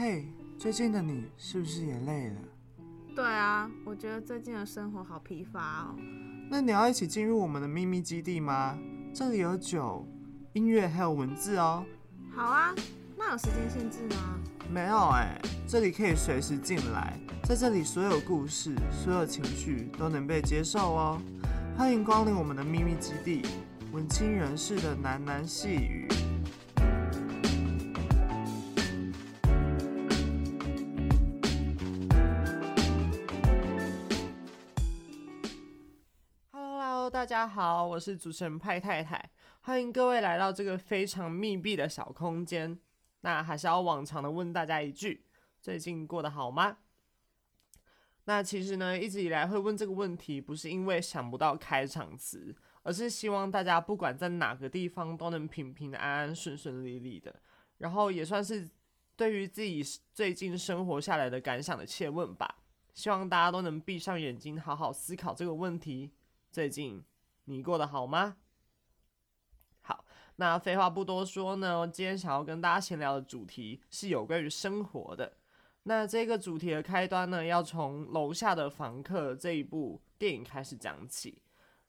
嘿，最近的你是不是也累了？对啊，我觉得最近的生活好疲乏哦。那你要一起进入我们的秘密基地吗？这里有酒、音乐还有文字哦。好啊，那有时间限制吗？没有哎，这里可以随时进来，在这里所有故事、所有情绪都能被接受哦。欢迎光临我们的秘密基地，文青人士的喃喃细语。大家好，我是主持人派太太，欢迎各位来到这个非常密闭的小空间。那还是要往常的问大家一句：最近过得好吗？那其实呢，一直以来会问这个问题，不是因为想不到开场词，而是希望大家不管在哪个地方都能平平安安、顺顺利利的。然后也算是对于自己最近生活下来的感想的切问吧。希望大家都能闭上眼睛，好好思考这个问题。最近你过得好吗？好，那废话不多说呢，今天想要跟大家闲聊的主题是有关于生活的。那这个主题的开端呢，要从《楼下的房客》这一部电影开始讲起。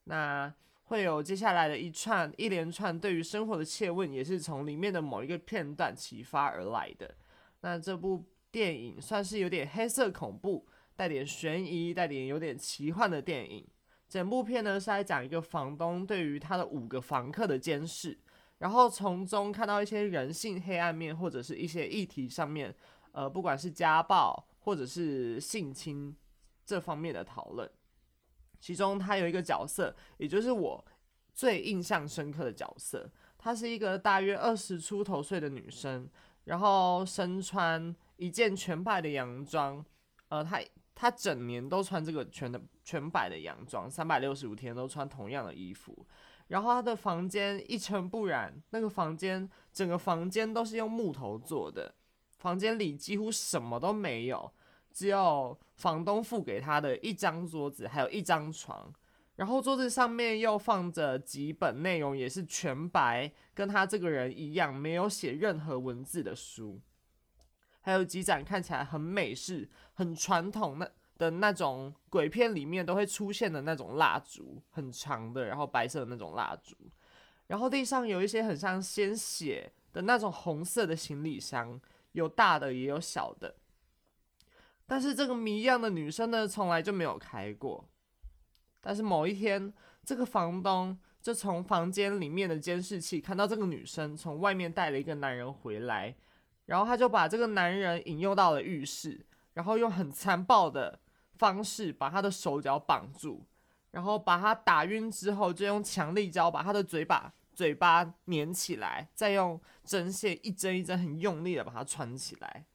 那会有接下来的一串一连串对于生活的切问，也是从里面的某一个片段启发而来的。那这部电影算是有点黑色恐怖，带点悬疑，带点有点奇幻的电影。整部片呢是在讲一个房东对于他的五个房客的监视，然后从中看到一些人性黑暗面，或者是一些议题上面，呃，不管是家暴或者是性侵这方面的讨论。其中他有一个角色，也就是我最印象深刻的角色，她是一个大约二十出头岁的女生，然后身穿一件全白的洋装，呃，她。他整年都穿这个全的全白的洋装，三百六十五天都穿同样的衣服。然后他的房间一尘不染，那个房间整个房间都是用木头做的，房间里几乎什么都没有，只有房东付给他的一张桌子，还有一张床。然后桌子上面又放着几本内容也是全白，跟他这个人一样，没有写任何文字的书。还有几盏看起来很美式、很传统的的那种鬼片里面都会出现的那种蜡烛，很长的，然后白色的那种蜡烛。然后地上有一些很像鲜血的那种红色的行李箱，有大的也有小的。但是这个谜一样的女生呢，从来就没有开过。但是某一天，这个房东就从房间里面的监视器看到这个女生从外面带了一个男人回来。然后他就把这个男人引诱到了浴室，然后用很残暴的方式把他的手脚绑住，然后把他打晕之后，就用强力胶把他的嘴巴嘴巴粘起来，再用针线一针一针很用力的把它穿起来。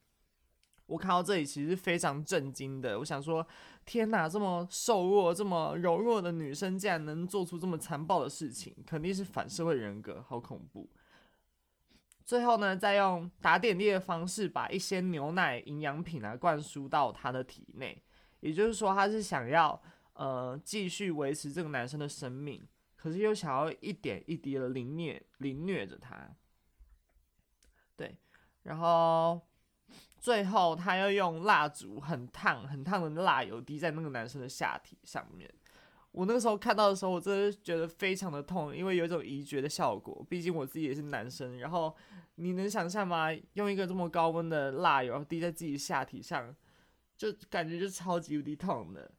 我看到这里其实非常震惊的，我想说，天哪，这么瘦弱、这么柔弱的女生竟然能做出这么残暴的事情，肯定是反社会人格，好恐怖。最后呢，再用打点滴的方式把一些牛奶营养品啊灌输到他的体内，也就是说，他是想要呃继续维持这个男生的生命，可是又想要一点一滴的凌虐凌虐着他。对，然后最后他又用蜡烛很烫很烫的蜡油滴在那个男生的下体上面。我那个时候看到的时候，我真的觉得非常的痛，因为有一种移觉的效果。毕竟我自己也是男生，然后你能想象吗？用一个这么高温的蜡油滴在自己下体上，就感觉就超级无敌痛的。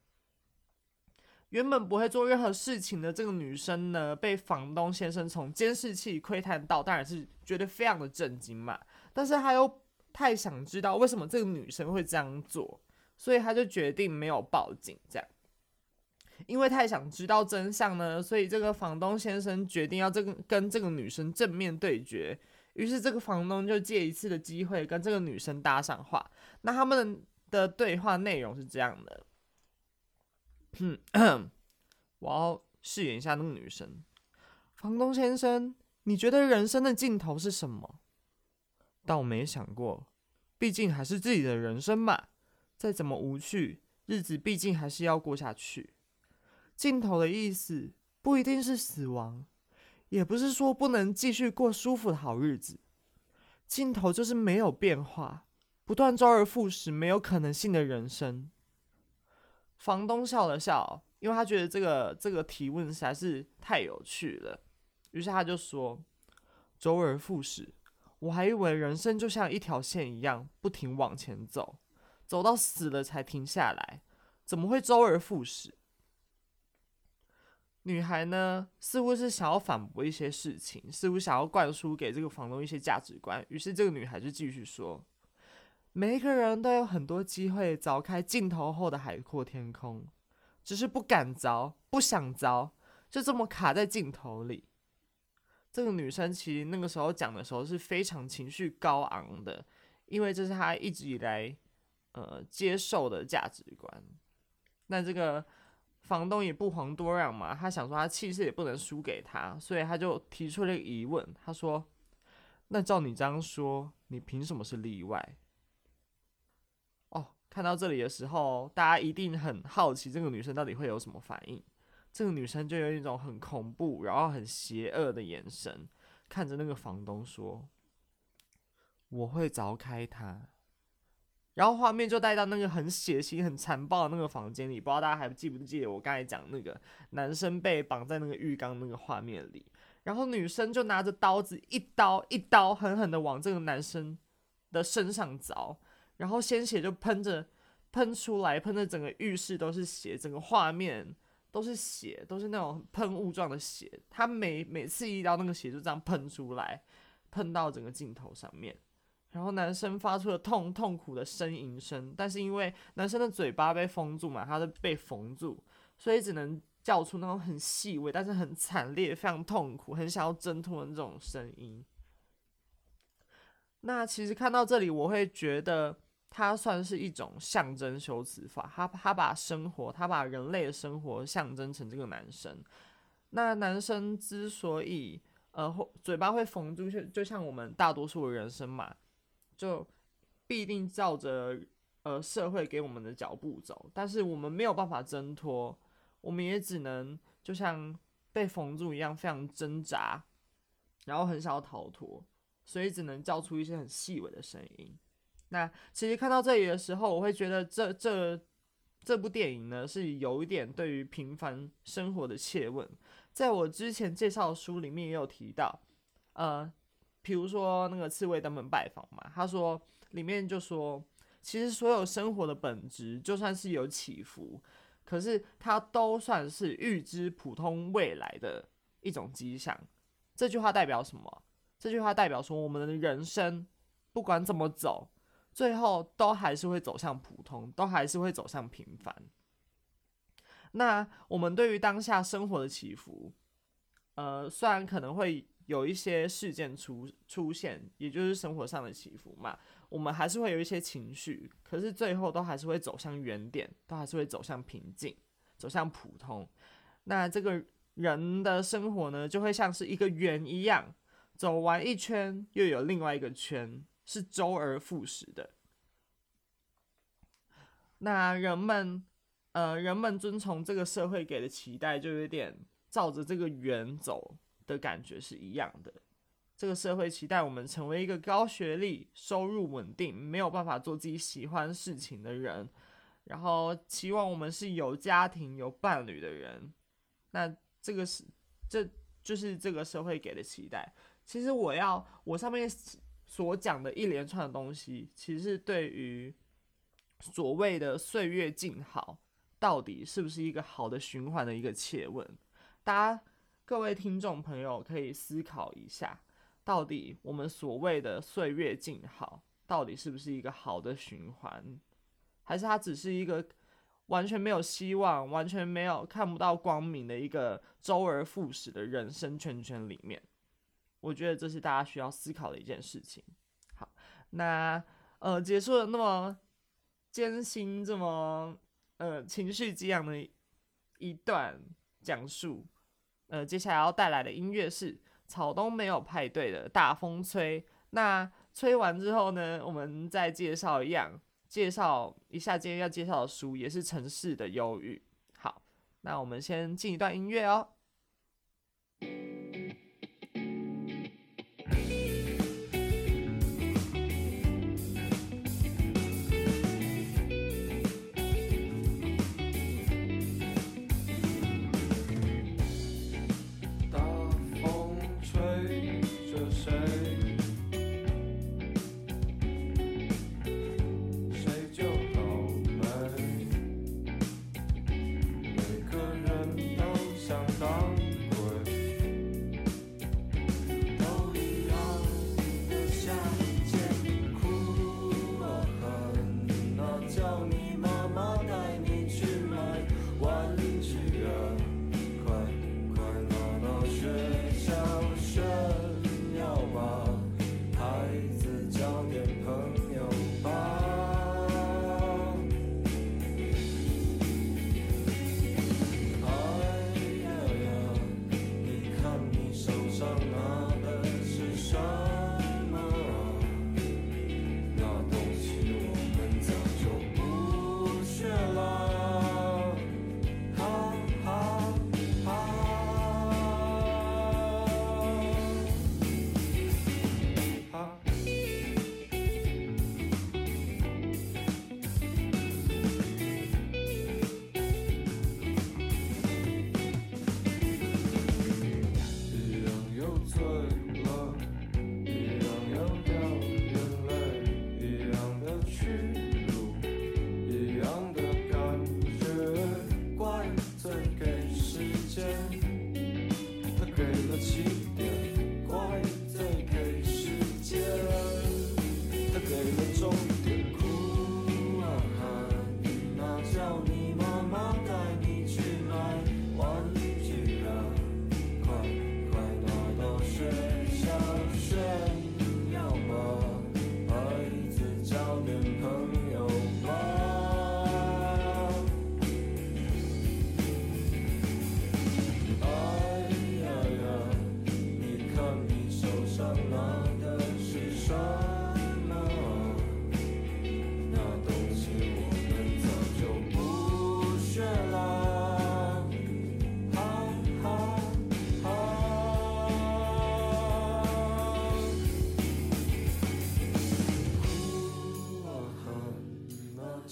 原本不会做任何事情的这个女生呢，被房东先生从监视器窥探到，当然是觉得非常的震惊嘛。但是他又太想知道为什么这个女生会这样做，所以他就决定没有报警，这样。因为太想知道真相呢，所以这个房东先生决定要这个跟这个女生正面对决。于是这个房东就借一次的机会跟这个女生搭上话。那他们的对话内容是这样的：嗯，我要饰演一下那个女生。房东先生，你觉得人生的尽头是什么？但我没想过，毕竟还是自己的人生嘛，再怎么无趣，日子毕竟还是要过下去。尽头的意思不一定是死亡，也不是说不能继续过舒服的好日子。尽头就是没有变化，不断周而复始、没有可能性的人生。房东笑了笑，因为他觉得这个这个提问实在是太有趣了，于是他就说：“周而复始，我还以为人生就像一条线一样，不停往前走，走到死了才停下来，怎么会周而复始？”女孩呢，似乎是想要反驳一些事情，似乎想要灌输给这个房东一些价值观，于是这个女孩就继续说。每一个人都有很多机会凿开镜头后的海阔天空，只是不敢凿，不想凿，就这么卡在镜头里。这个女生其实那个时候讲的时候是非常情绪高昂的，因为这是她一直以来呃接受的价值观。那这个房东也不遑多让嘛，他想说他气势也不能输给他，所以他就提出了一个疑问，他说：“那照你这样说，你凭什么是例外？”哦看到这里的时候，大家一定很好奇这个女生到底会有什么反应。这个女生就有一种很恐怖，然后很邪恶的眼神，看着那个房东说：“我会凿开它。”然后画面就带到那个很血腥、很残暴的那个房间里。不知道大家还记不记得我刚才讲那个男生被绑在那个浴缸那个画面里，然后女生就拿着刀子一刀一刀狠狠的往这个男生的身上凿。然后鲜血就喷着喷出来，喷的整个浴室都是血，整个画面都是血，都是那种喷雾状的血。他每每次一刀，那个血就这样喷出来，喷到整个镜头上面。然后男生发出了痛痛苦的呻吟声，但是因为男生的嘴巴被封住嘛，他是被缝住，所以只能叫出那种很细微，但是很惨烈、非常痛苦、很想要挣脱的那种声音。那其实看到这里，我会觉得。它算是一种象征修辞法，他他把生活，他把人类的生活象征成这个男生。那男生之所以呃嘴巴会缝住，就就像我们大多数的人生嘛，就必定照着呃社会给我们的脚步走，但是我们没有办法挣脱，我们也只能就像被缝住一样，非常挣扎，然后很想要逃脱，所以只能叫出一些很细微的声音。那其实看到这里的时候，我会觉得这这这部电影呢是有一点对于平凡生活的切问。在我之前介绍的书里面也有提到，呃，比如说那个刺猬登门拜访嘛，他说里面就说，其实所有生活的本质就算是有起伏，可是它都算是预知普通未来的一种迹象。这句话代表什么？这句话代表说，我们的人生不管怎么走。最后都还是会走向普通，都还是会走向平凡。那我们对于当下生活的起伏，呃，虽然可能会有一些事件出出现，也就是生活上的起伏嘛，我们还是会有一些情绪，可是最后都还是会走向原点，都还是会走向平静，走向普通。那这个人的生活呢，就会像是一个圆一样，走完一圈又有另外一个圈。是周而复始的。那人们，呃，人们遵从这个社会给的期待，就有点照着这个圆走的感觉是一样的。这个社会期待我们成为一个高学历、收入稳定、没有办法做自己喜欢事情的人，然后期望我们是有家庭、有伴侣的人。那这个是，这就是这个社会给的期待。其实我要，我上面。所讲的一连串的东西，其实对于所谓的岁月静好，到底是不是一个好的循环的一个切问。大家各位听众朋友可以思考一下，到底我们所谓的岁月静好，到底是不是一个好的循环，还是它只是一个完全没有希望、完全没有看不到光明的一个周而复始的人生圈圈里面？我觉得这是大家需要思考的一件事情。好，那呃，结束了那么艰辛、这么呃情绪激昂的一段讲述，呃，接下来要带来的音乐是草东没有派对的大风吹。那吹完之后呢，我们再介绍一样，介绍一下今天要介绍的书，也是城市的忧郁。好，那我们先进一段音乐哦。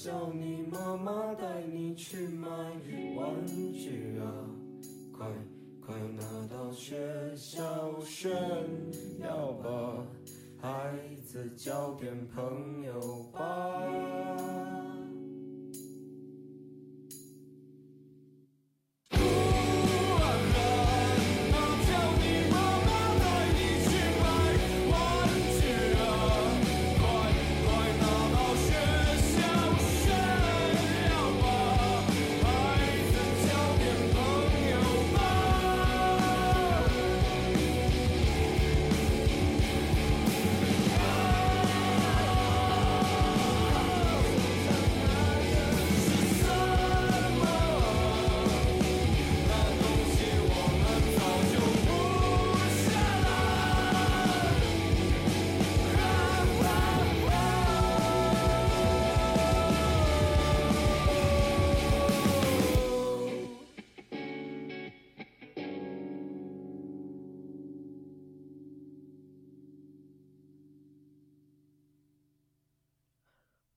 叫你妈妈带你去买玩具啊快快拿到学校炫耀吧孩子交点朋友吧。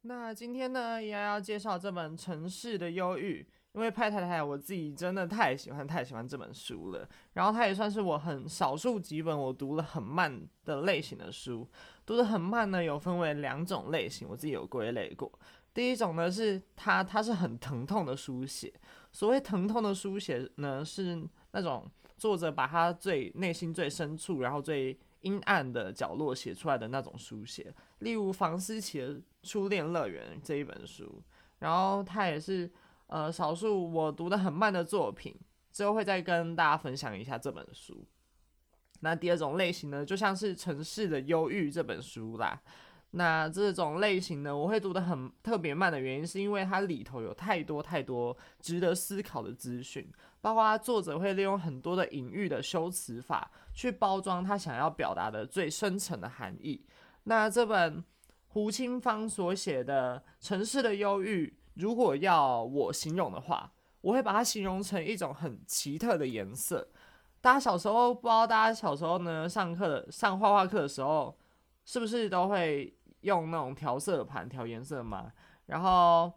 那今天呢，也要介绍这本《城市的忧郁》，因为派太太我自己真的太喜欢太喜欢这本书了。然后它也算是我很少数几本我读了很慢的类型的书。读得很慢呢，有分为两种类型，我自己有归类过。第一种呢是它它是很疼痛的书写。所谓疼痛的书写呢，是那种作者把他最内心最深处，然后最阴暗的角落写出来的那种书写。例如房思琪的《初恋乐园》这一本书，然后它也是呃少数我读的很慢的作品，之后会再跟大家分享一下这本书。那第二种类型呢，就像是《城市的忧郁》这本书啦。那这种类型呢，我会读得很特别慢的原因，是因为它里头有太多太多值得思考的资讯，包括作者会利用很多的隐喻的修辞法，去包装他想要表达的最深层的含义。那这本胡青芳所写的《城市的忧郁》，如果要我形容的话，我会把它形容成一种很奇特的颜色。大家小时候不知道，大家小时候呢，上课上画画课的时候，是不是都会用那种调色盘调颜色嘛？然后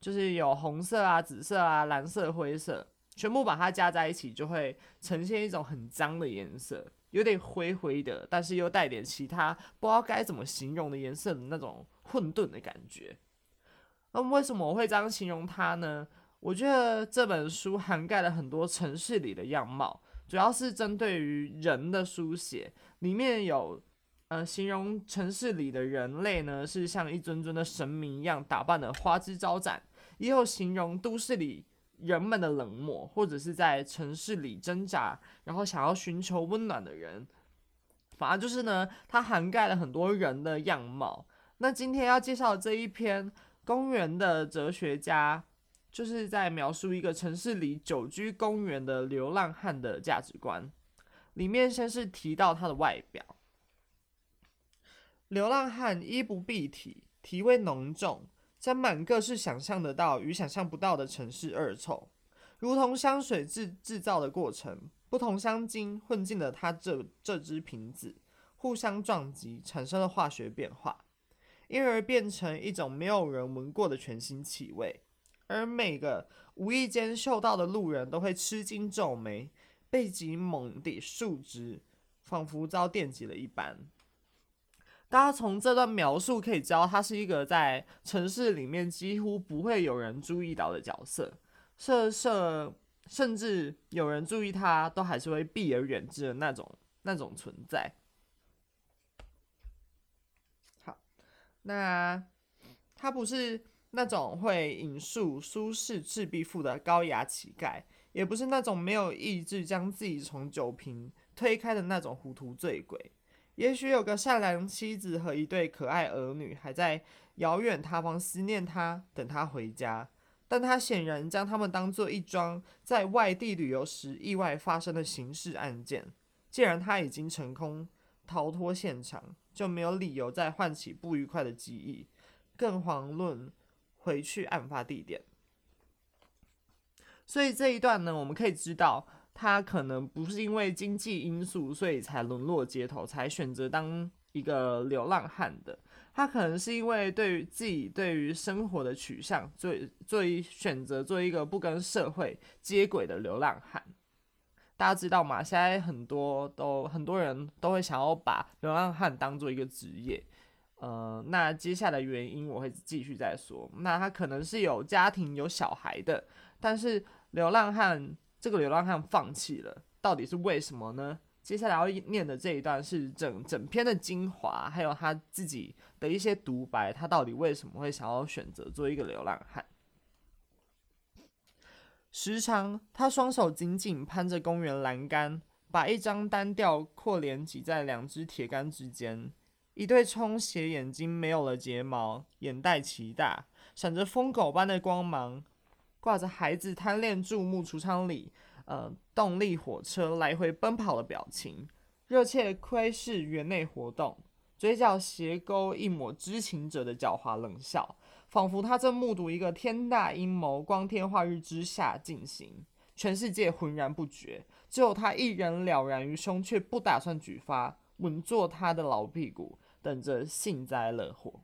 就是有红色啊、紫色啊、蓝色、灰色，全部把它加在一起，就会呈现一种很脏的颜色。有点灰灰的，但是又带点其他不知道该怎么形容的颜色的那种混沌的感觉。那为什么我会这样形容它呢？我觉得这本书涵盖了很多城市里的样貌，主要是针对于人的书写。里面有呃形容城市里的人类呢，是像一尊尊的神明一样打扮的花枝招展，也有形容都市里。人们的冷漠，或者是在城市里挣扎，然后想要寻求温暖的人，反而就是呢，它涵盖了很多人的样貌。那今天要介绍的这一篇《公园的哲学家》，就是在描述一个城市里久居公园的流浪汉的价值观。里面先是提到他的外表，流浪汉衣不蔽体，体味浓重。沾满各式想象得到与想象不到的城市恶臭，如同香水制制造的过程，不同香精混进了它这这只瓶子，互相撞击，产生了化学变化，因而变成一种没有人闻过的全新气味，而每个无意间嗅到的路人都会吃惊皱眉，背脊猛地竖直，仿佛遭电击了一般。大家从这段描述可以知道，他是一个在城市里面几乎不会有人注意到的角色，甚甚甚至有人注意他，都还是会避而远之的那种那种存在。好，那他不是那种会引述苏轼《赤壁赋》的高雅乞丐，也不是那种没有意志将自己从酒瓶推开的那种糊涂醉鬼。也许有个善良妻子和一对可爱儿女还在遥远他方思念他，等他回家。但他显然将他们当作一桩在外地旅游时意外发生的刑事案件。既然他已经成功逃脱现场，就没有理由再唤起不愉快的记忆，更遑论回去案发地点。所以这一段呢，我们可以知道。他可能不是因为经济因素，所以才沦落街头，才选择当一个流浪汉的。他可能是因为对于自己对于生活的取向，做做选择，做一个不跟社会接轨的流浪汉。大家知道吗？现在很多都很多人都会想要把流浪汉当做一个职业。呃，那接下来原因我会继续再说。那他可能是有家庭有小孩的，但是流浪汉这个流浪汉放弃了，到底是为什么呢？接下来要念的这一段是整整篇的精华，还有他自己的一些独白，他到底为什么会想要选择做一个流浪汉？时常，他双手紧紧攀着公园栏杆，把一张单调阔脸挤在两只铁杆之间，一对充血眼睛没有了睫毛，眼袋奇大，闪着疯狗般的光芒，挂着孩子贪恋注目橱窗里。呃，动力火车来回奔跑的表情，热切窥视园内活动，嘴角斜勾一抹知情者的狡猾冷笑，仿佛他正目睹一个天大阴谋光天化日之下进行，全世界浑然不觉，只有他一人了然于胸，却不打算举发，稳坐他的老屁股，等着幸灾乐祸。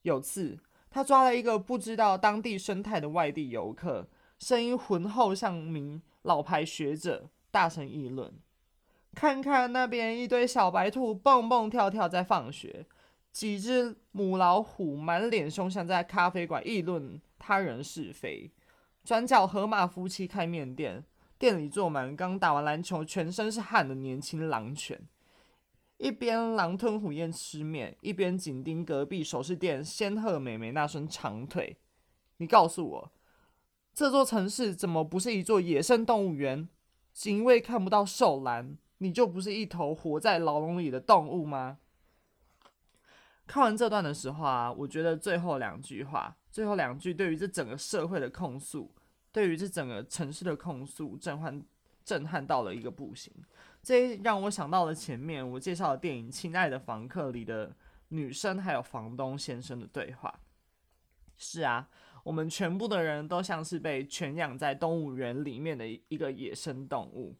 有次，他抓了一个不知道当地生态的外地游客。声音浑厚，像名老牌学者大声议论：“看看那边一堆小白兔蹦蹦跳跳在放学，几只母老虎满脸凶相在咖啡馆议论他人是非。转角河马夫妻开面店，店里坐满刚打完篮球、全身是汗的年轻狼犬，一边狼吞虎咽吃面，一边紧盯隔壁首饰店仙鹤美眉那双长腿。你告诉我。”这座城市怎么不是一座野生动物园？是因为看不到兽栏，你就不是一头活在牢笼里的动物吗？看完这段的时候啊，我觉得最后两句话，最后两句对于这整个社会的控诉，对于这整个城市的控诉，震撼震撼到了一个不行。这让我想到了前面我介绍的电影《亲爱的房客》里的女生还有房东先生的对话。是啊。我们全部的人都像是被圈养在动物园里面的一个野生动物，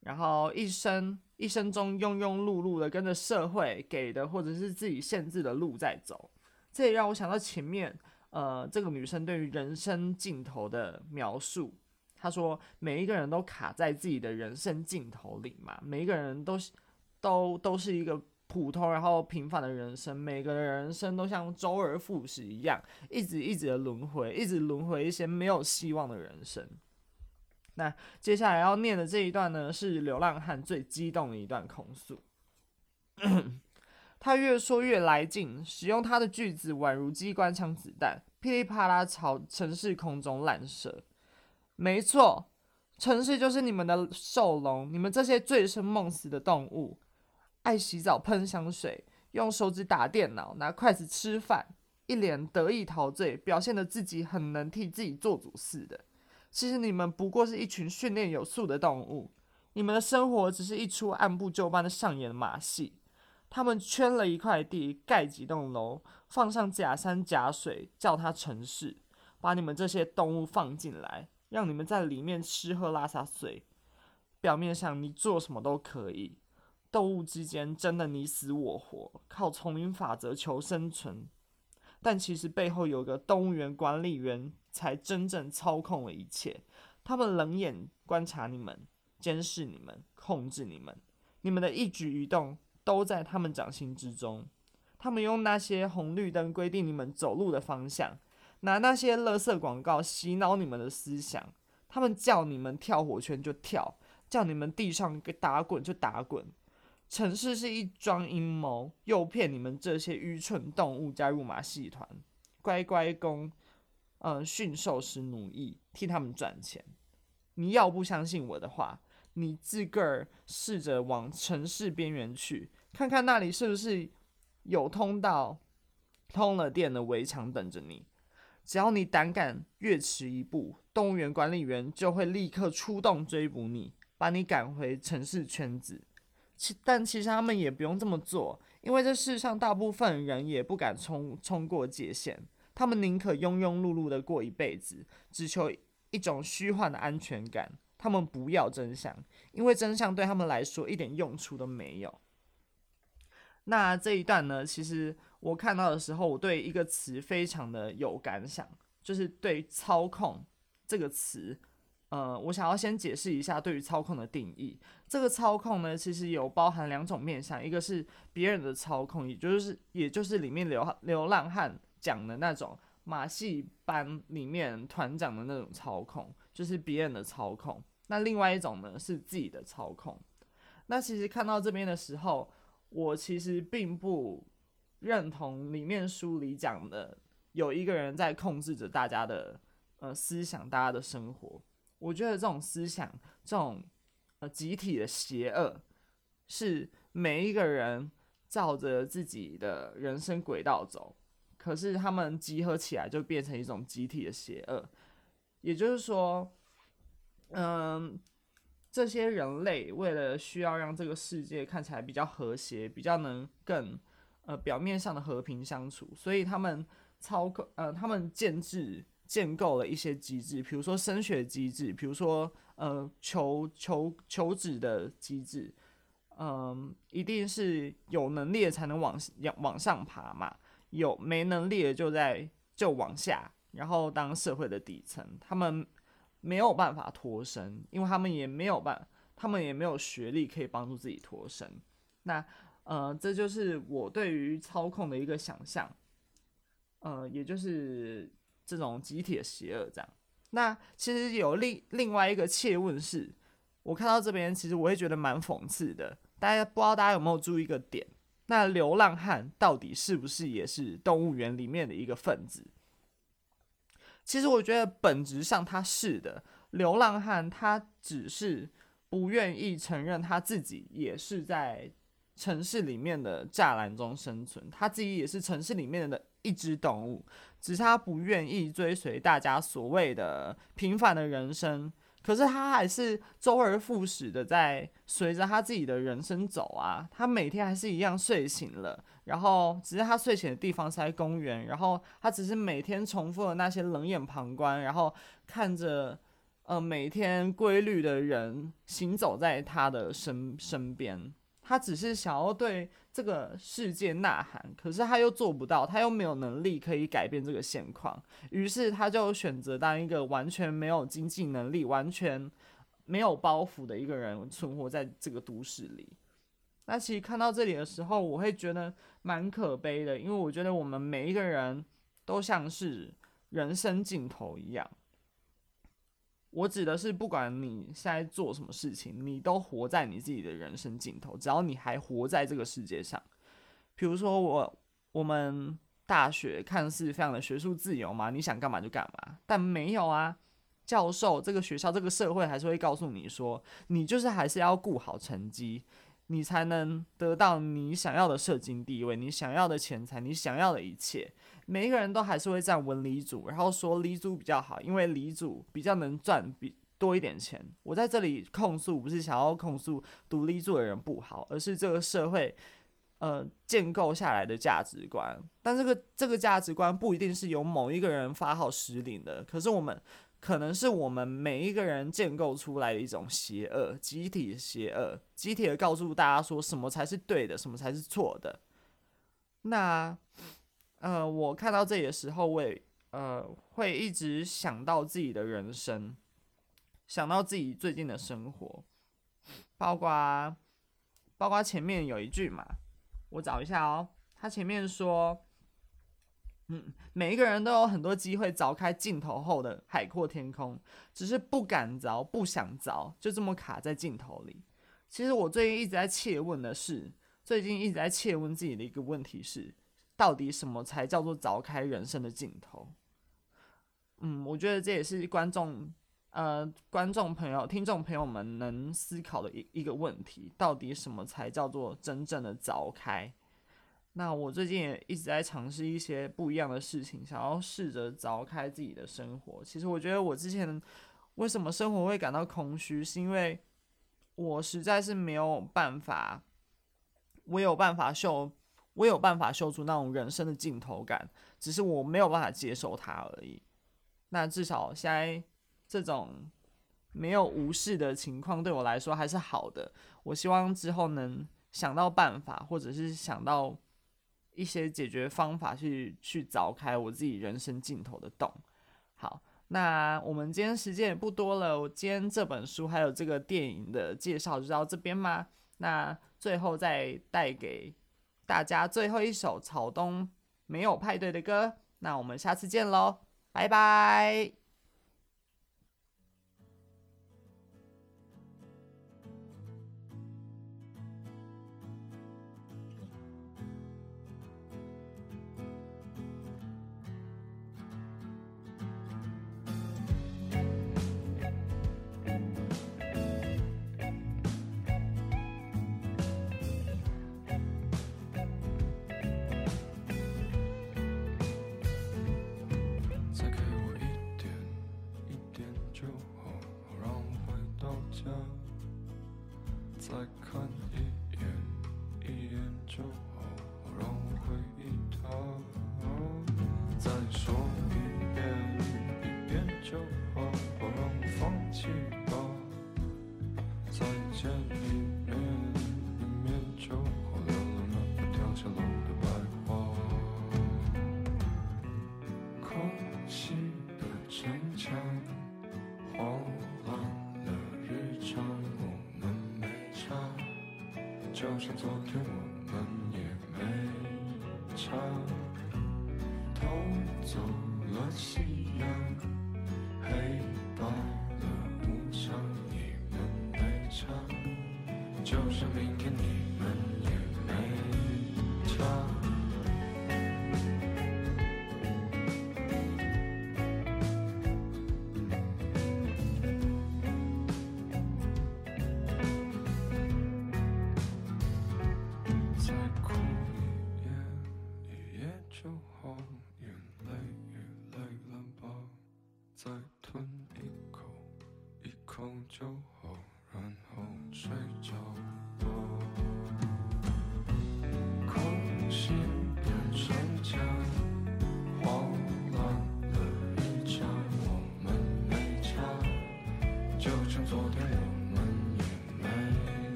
然后一生一生中庸庸碌碌的跟着社会给的或者是自己限制的路在走。这也让我想到前面，呃，这个女生对于人生尽头的描述。他说，每一个人都卡在自己的人生尽头里嘛，每一个人都都都是一个。普通然后平凡的人生，每个人生都像周而复始一样，一直一直的轮回，一直轮回一些没有希望的人生。那接下来要念的这一段呢，是流浪汉最激动的一段控诉。他越说越来劲，使用他的句子宛如机关枪子弹，噼里啪啦朝城市空中乱射。没错，城市就是你们的兽笼，你们这些醉生梦死的动物。爱洗澡喷香水，用手指打电脑，拿筷子吃饭，一脸得意陶醉，表现得自己很能替自己做主似的。其实你们不过是一群训练有素的动物，你们的生活只是一出按部就班的上演马戏。他们圈了一块地，盖几栋楼，放上假山假水，叫它城市，把你们这些动物放进来，让你们在里面吃喝拉撒睡。表面上你做什么都可以。动物之间争得你死我活，靠丛林法则求生存，但其实背后有个动物园管理员才真正操控了一切。他们冷眼观察你们，监视你们，控制你们，你们的一举一动都在他们掌心之中。他们用那些红绿灯规定你们走路的方向，拿那些垃圾广告洗脑你们的思想。他们叫你们跳火圈就跳，叫你们地上给打滚就打滚。城市是一桩阴谋，诱骗你们这些愚蠢动物加入马戏团，乖乖供，嗯、驯兽师奴役，替他们赚钱。你要不相信我的话，你自个儿试着往城市边缘去，看看那里是不是有通道、通了电的围墙等着你。只要你胆敢越迟一步，动物园管理员就会立刻出动追捕你，把你赶回城市圈子。其但其实他们也不用这么做，因为这世上大部分人也不敢冲冲过界限，他们宁可庸庸碌碌的过一辈子，只求一种虚幻的安全感。他们不要真相，因为真相对他们来说一点用处都没有。那这一段呢，其实我看到的时候，我对一个词非常的有感想，就是对“操控”这个词。呃，我想要先解释一下对于操控的定义。这个操控呢，其实有包含两种面向，一个是别人的操控，也就是也就是里面流流浪汉讲的那种马戏班里面团长的那种操控，就是别人的操控。那另外一种呢，是自己的操控。那其实看到这边的时候，我其实并不认同里面书里讲的有一个人在控制着大家的呃思想，大家的生活。我觉得这种思想，这种呃集体的邪恶，是每一个人照着自己的人生轨道走，可是他们集合起来就变成一种集体的邪恶。也就是说，嗯，这些人类为了需要让这个世界看起来比较和谐，比较能更呃表面上的和平相处，所以他们操控呃他们建制。建构了一些机制，比如说升学机制，比如说呃求求求职的机制，嗯、一定是有能力的才能往往上爬嘛，有没能力的就在就往下，然后当社会的底层，他们没有办法脱身，因为他们也没有办，他们也没有学历可以帮助自己脱身。那呃，这就是我对于操控的一个想象，呃，也就是。这种集体的邪恶，这样。那其实有另另外一个切问是，我看到这边，其实我会觉得蛮讽刺的。大家不知道大家有没有注意一个点？那流浪汉到底是不是也是动物园里面的一个分子？其实我觉得本质上他是的。流浪汉他只是不愿意承认他自己也是在城市里面的栅栏中生存，他自己也是城市里面的一只动物。只是他不愿意追随大家所谓的平凡的人生，可是他还是周而复始的在随着他自己的人生走啊。他每天还是一样睡醒了，然后只是他睡醒的地方是在公园，然后他只是每天重复的那些冷眼旁观，然后看着呃每天规律的人行走在他的身身边。他只是想要对这个世界呐喊，可是他又做不到，他又没有能力可以改变这个现况，于是他就选择当一个完全没有经济能力、完全没有包袱的一个人，存活在这个都市里。那其实看到这里的时候，我会觉得蛮可悲的，因为我觉得我们每一个人都像是人生尽头一样。我指的是，不管你现在做什么事情，你都活在你自己的人生尽头。只要你还活在这个世界上，比如说我，我们大学看似非常的学术自由嘛，你想干嘛就干嘛，但没有啊。教授，这个学校，这个社会还是会告诉你说，你就是还是要顾好成绩，你才能得到你想要的社经地位，你想要的钱财，你想要的一切。每一个人都还是会站文理组，然后说理组比较好，因为理组比较能赚比多一点钱。我在这里控诉，不是想要控诉读理组的人不好，而是这个社会呃建构下来的价值观。但这个这个价值观不一定是由某一个人发号施令的，可是我们可能是我们每一个人建构出来的一种邪恶，集体邪恶，集体的告诉大家说什么才是对的，什么才是错的。那。呃，我看到这里的时候，我也呃会一直想到自己的人生，想到自己最近的生活，包括包括前面有一句嘛，我找一下哦，他前面说，嗯，每一个人都有很多机会凿开镜头后的海阔天空，只是不敢凿，不想凿，就这么卡在镜头里。其实我最近一直在切问的是，最近一直在切问自己的一个问题是。到底什么才叫做凿开人生的尽头？嗯，我觉得这也是观众、呃，观众朋友、听众朋友们能思考的一一个问题。到底什么才叫做真正的凿开？那我最近也一直在尝试一些不一样的事情，想要试着凿开自己的生活。其实我觉得我之前为什么生活会感到空虚，是因为我实在是没有办法，我有办法秀。我有办法秀出那种人生的镜头感，只是我没有办法接受它而已。那至少现在这种没有无视的情况对我来说还是好的。我希望之后能想到办法，或者是想到一些解决方法去去凿开我自己人生尽头的洞。好，那我们今天时间也不多了，我今天这本书还有这个电影的介绍就到这边吗？那最后再带给大家最后一首草东没有派对的歌。那我们下次见喽，拜拜。就像昨天我们也没差，偷走了夕阳，黑白。就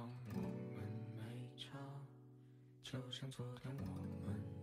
我们没吵，就像昨天我们。